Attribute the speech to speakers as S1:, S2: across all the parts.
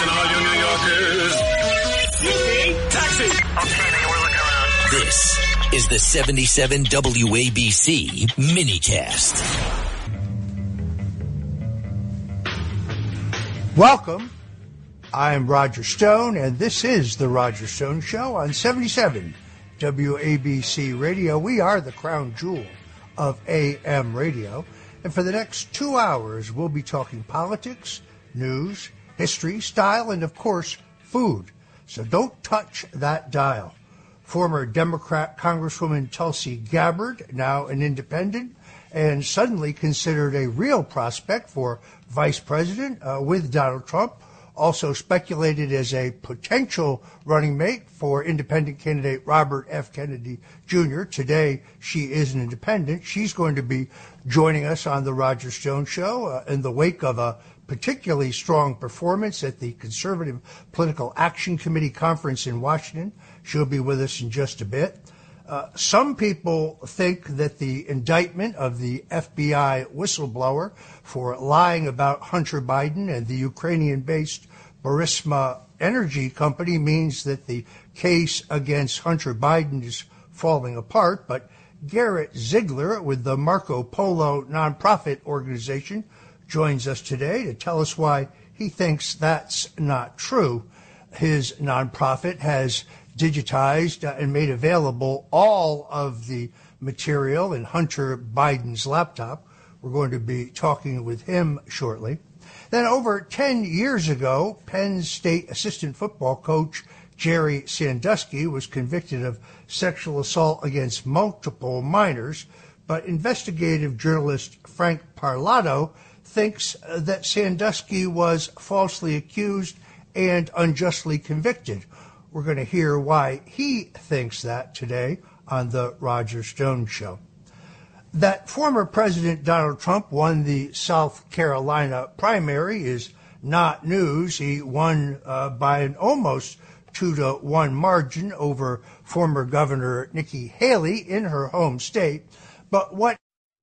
S1: Listen, all you New Yorkers. Taxi!
S2: Okay, man, we're looking around.
S3: This is the 77 WABC minicast.
S4: Welcome. I am Roger Stone, and this is The Roger Stone Show on 77 WABC Radio. We are the crown jewel of AM radio. And for the next two hours, we'll be talking politics, news, history, style, and of course, food. So don't touch that dial. Former Democrat Congresswoman Tulsi Gabbard, now an independent, and suddenly considered a real prospect for vice president uh, with Donald Trump, also speculated as a potential running mate for independent candidate Robert F. Kennedy Jr. Today, she is an independent. She's going to be joining us on the Roger Stone Show uh, in the wake of a particularly strong performance at the Conservative Political Action Committee conference in Washington. She'll be with us in just a bit. Uh, some people think that the indictment of the FBI whistleblower for lying about Hunter Biden and the Ukrainian based Burisma Energy Company means that the case against Hunter Biden is falling apart. But Garrett Ziegler with the Marco Polo nonprofit organization joins us today to tell us why he thinks that's not true. His nonprofit has digitized uh, and made available all of the material in Hunter Biden's laptop. We're going to be talking with him shortly. Then, over 10 years ago, Penn State assistant football coach Jerry Sandusky was convicted of sexual assault against multiple minors, but investigative journalist Frank Parlato thinks that Sandusky was falsely accused and unjustly convicted. We're going to hear why he thinks that today on the Roger Stone Show. That former President Donald Trump won the South Carolina primary is not news. He won uh, by an almost two to one margin over former Governor Nikki Haley in her home state. But what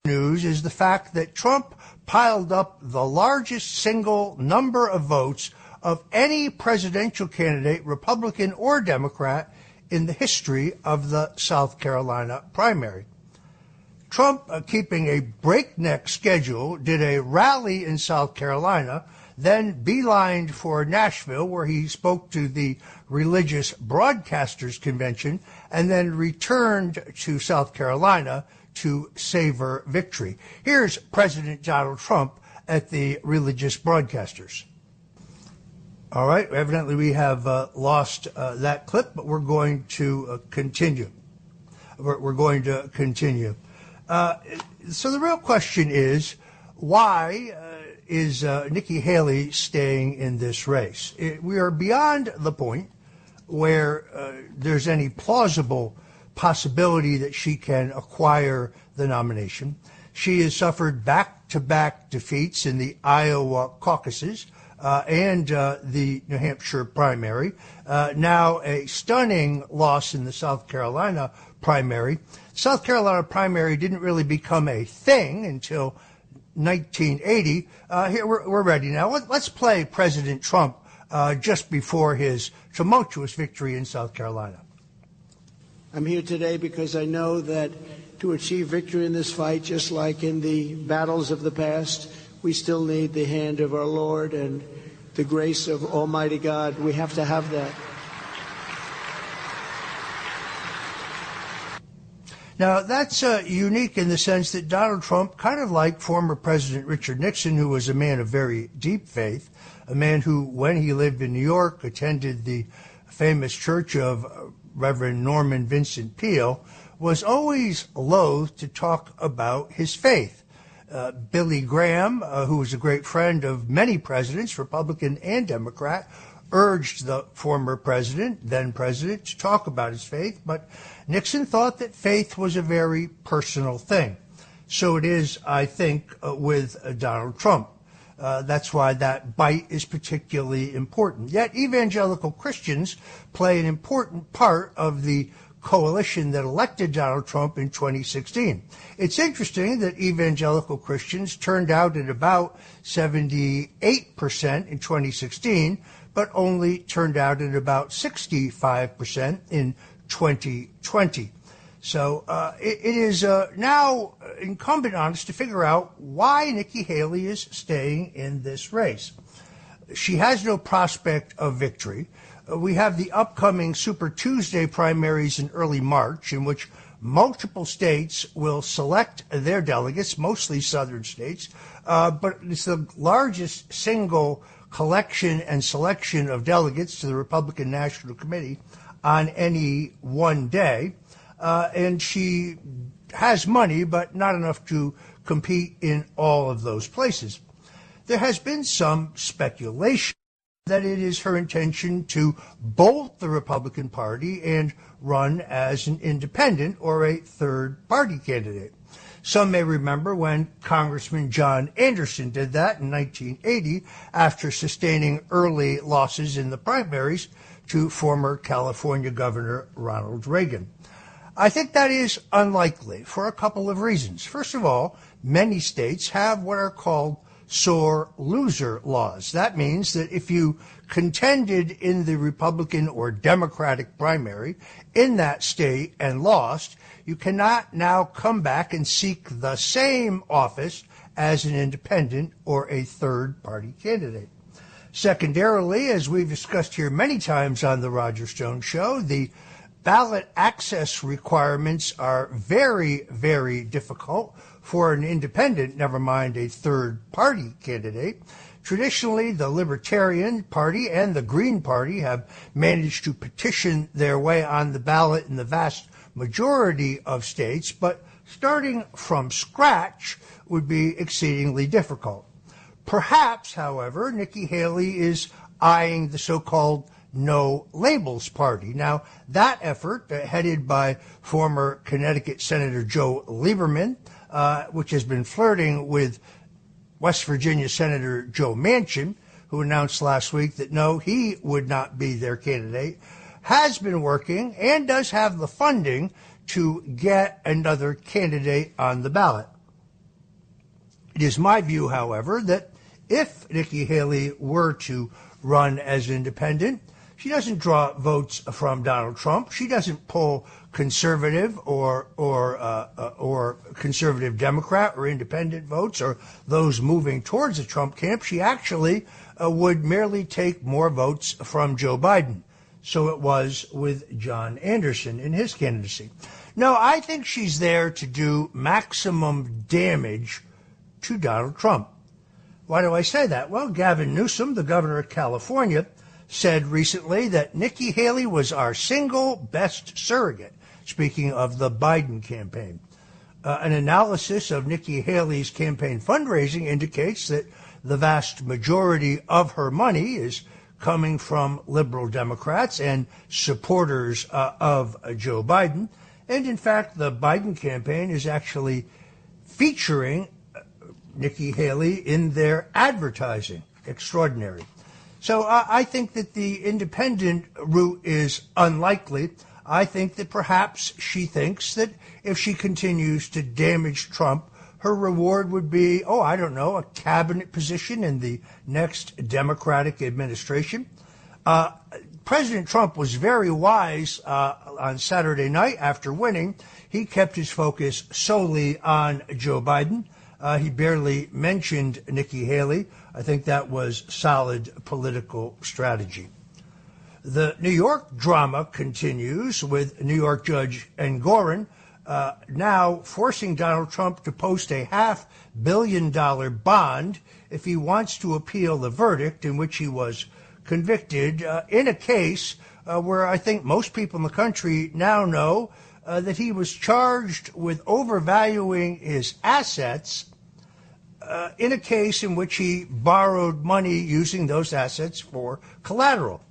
S4: news is the fact that Trump piled up the largest single number of votes of any presidential candidate, Republican or Democrat, in the history of the South Carolina primary. Trump, uh, keeping a breakneck schedule, did a rally in South Carolina, then beelined for Nashville, where he spoke to the Religious Broadcasters Convention, and then returned to South Carolina to savor victory. Here's President Donald Trump at the Religious Broadcasters. All right, evidently we have uh, lost uh, that clip, but we're going to uh, continue. We're, we're, going to continue. Uh, so the real question is why uh, is uh, Nikki Haley staying in this race? It, we are beyond the point where there's any plausible possibility that she can acquire the nomination. She has suffered back to back defeats in the Iowa caucuses uh, and uh, the New Hampshire primary. Uh, now a stunning loss in the South Carolina primary. South Carolina primary didn't really become a thing until 1980. Uh, here we're, we're, ready now. Let, us play President Trump uh, just before his tumultuous victory in South Carolina.
S5: I'm here today because I know that to achieve victory in this fight, just like in the battles of the past, we still need the hand of our Lord and the grace of Almighty God. We have to have that.
S4: Now, that's uh, unique in the sense that Donald Trump, kind of like former President Richard Nixon, who was a man of very deep faith, a man who, when he lived in New York, attended the famous church of Reverend Norman Vincent Peale, was always loath to talk about his faith. Uh, Billy Graham, uh, who was a great friend of many presidents, Republican and Democrat, urged the former president, then president, to talk about his faith, but Nixon thought that faith was a very personal thing. So it is, I think, uh, with uh, Donald Trump. Uh, that's why that bite is particularly important. Yet evangelical Christians play an important part of the coalition that elected Donald Trump in 2016. It's interesting that evangelical Christians turned out at about 78% in 2016, but only turned out at about 65% in 2020. So uh, it, it is uh, now incumbent on us to figure out why Nikki Haley is staying in this race. She has no prospect of victory. Uh, we have the upcoming Super Tuesday primaries in early March, in which multiple states will select their delegates, mostly southern states, uh, but it's the largest single collection and selection of delegates to the Republican National Committee on any one day. Uh, and she has money, but not enough to compete in all of those places. There has been some speculation that it is her intention to bolt the Republican Party and run as an independent or a third party candidate. Some may remember when Congressman John Anderson did that in 1980 after sustaining early losses in the primaries to former California Governor Ronald Reagan. I think that is unlikely for a couple of reasons. First of all, many states have what are called sore loser laws. That means that if you contended in the Republican or Democratic primary in that state and lost, you cannot now come back and seek the same office as an independent or a third party candidate. Secondarily, as we've discussed here many times on the Roger Stone Show, the ballot access requirements are very, very difficult for an independent, never mind a third party candidate. Traditionally, the Libertarian Party and the Green Party have managed to petition their way on the ballot in the vast majority of states, but starting from scratch would be exceedingly difficult. Perhaps, however, Nikki Haley is eyeing the so called No Labels Party. Now, that effort, uh, headed by former Connecticut Senator Joe Lieberman, uh, which has been flirting with West Virginia Senator Joe Manchin, who announced last week that no, he would not be their candidate, has been working and does have the funding to get another candidate on the ballot. It is my view, however, that if Nikki Haley were to run as independent, she doesn't draw votes from Donald Trump. She doesn't pull conservative or or uh, or conservative Democrat or independent votes or those moving towards the Trump camp. She actually uh, would merely take more votes from Joe Biden. So it was with John Anderson in his candidacy. No, I think she's there to do maximum damage to Donald Trump. Why do I say that? Well, Gavin Newsom, the governor of California, said recently that Nikki Haley was our single best surrogate, speaking of the Biden campaign. Uh, an analysis of Nikki Haley's campaign fundraising indicates that the vast majority of her money is coming from liberal Democrats and supporters uh, of Joe Biden. And in fact, the Biden campaign is actually featuring uh, Nikki Haley in their advertising. Extraordinary. So I, think that the independent route is unlikely. I think that perhaps she thinks that if she continues to damage Trump, her reward would be, oh, I don't know, a cabinet position in the next Democratic administration. Uh, President Trump was very wise uh, on Saturday night after winning. He kept his focus solely on Joe Biden. Uh, he barely mentioned Nikki Haley. I think that was solid political strategy. The New York drama continues with New York Judge Engoron uh, now forcing Donald Trump to post a half billion dollar bond if he wants to appeal the verdict in which he was convicted uh, in a case uh, where I think most people in the country now know uh, that he was charged with overvaluing his assets uh, in a case in which he borrowed money using those assets for collateral.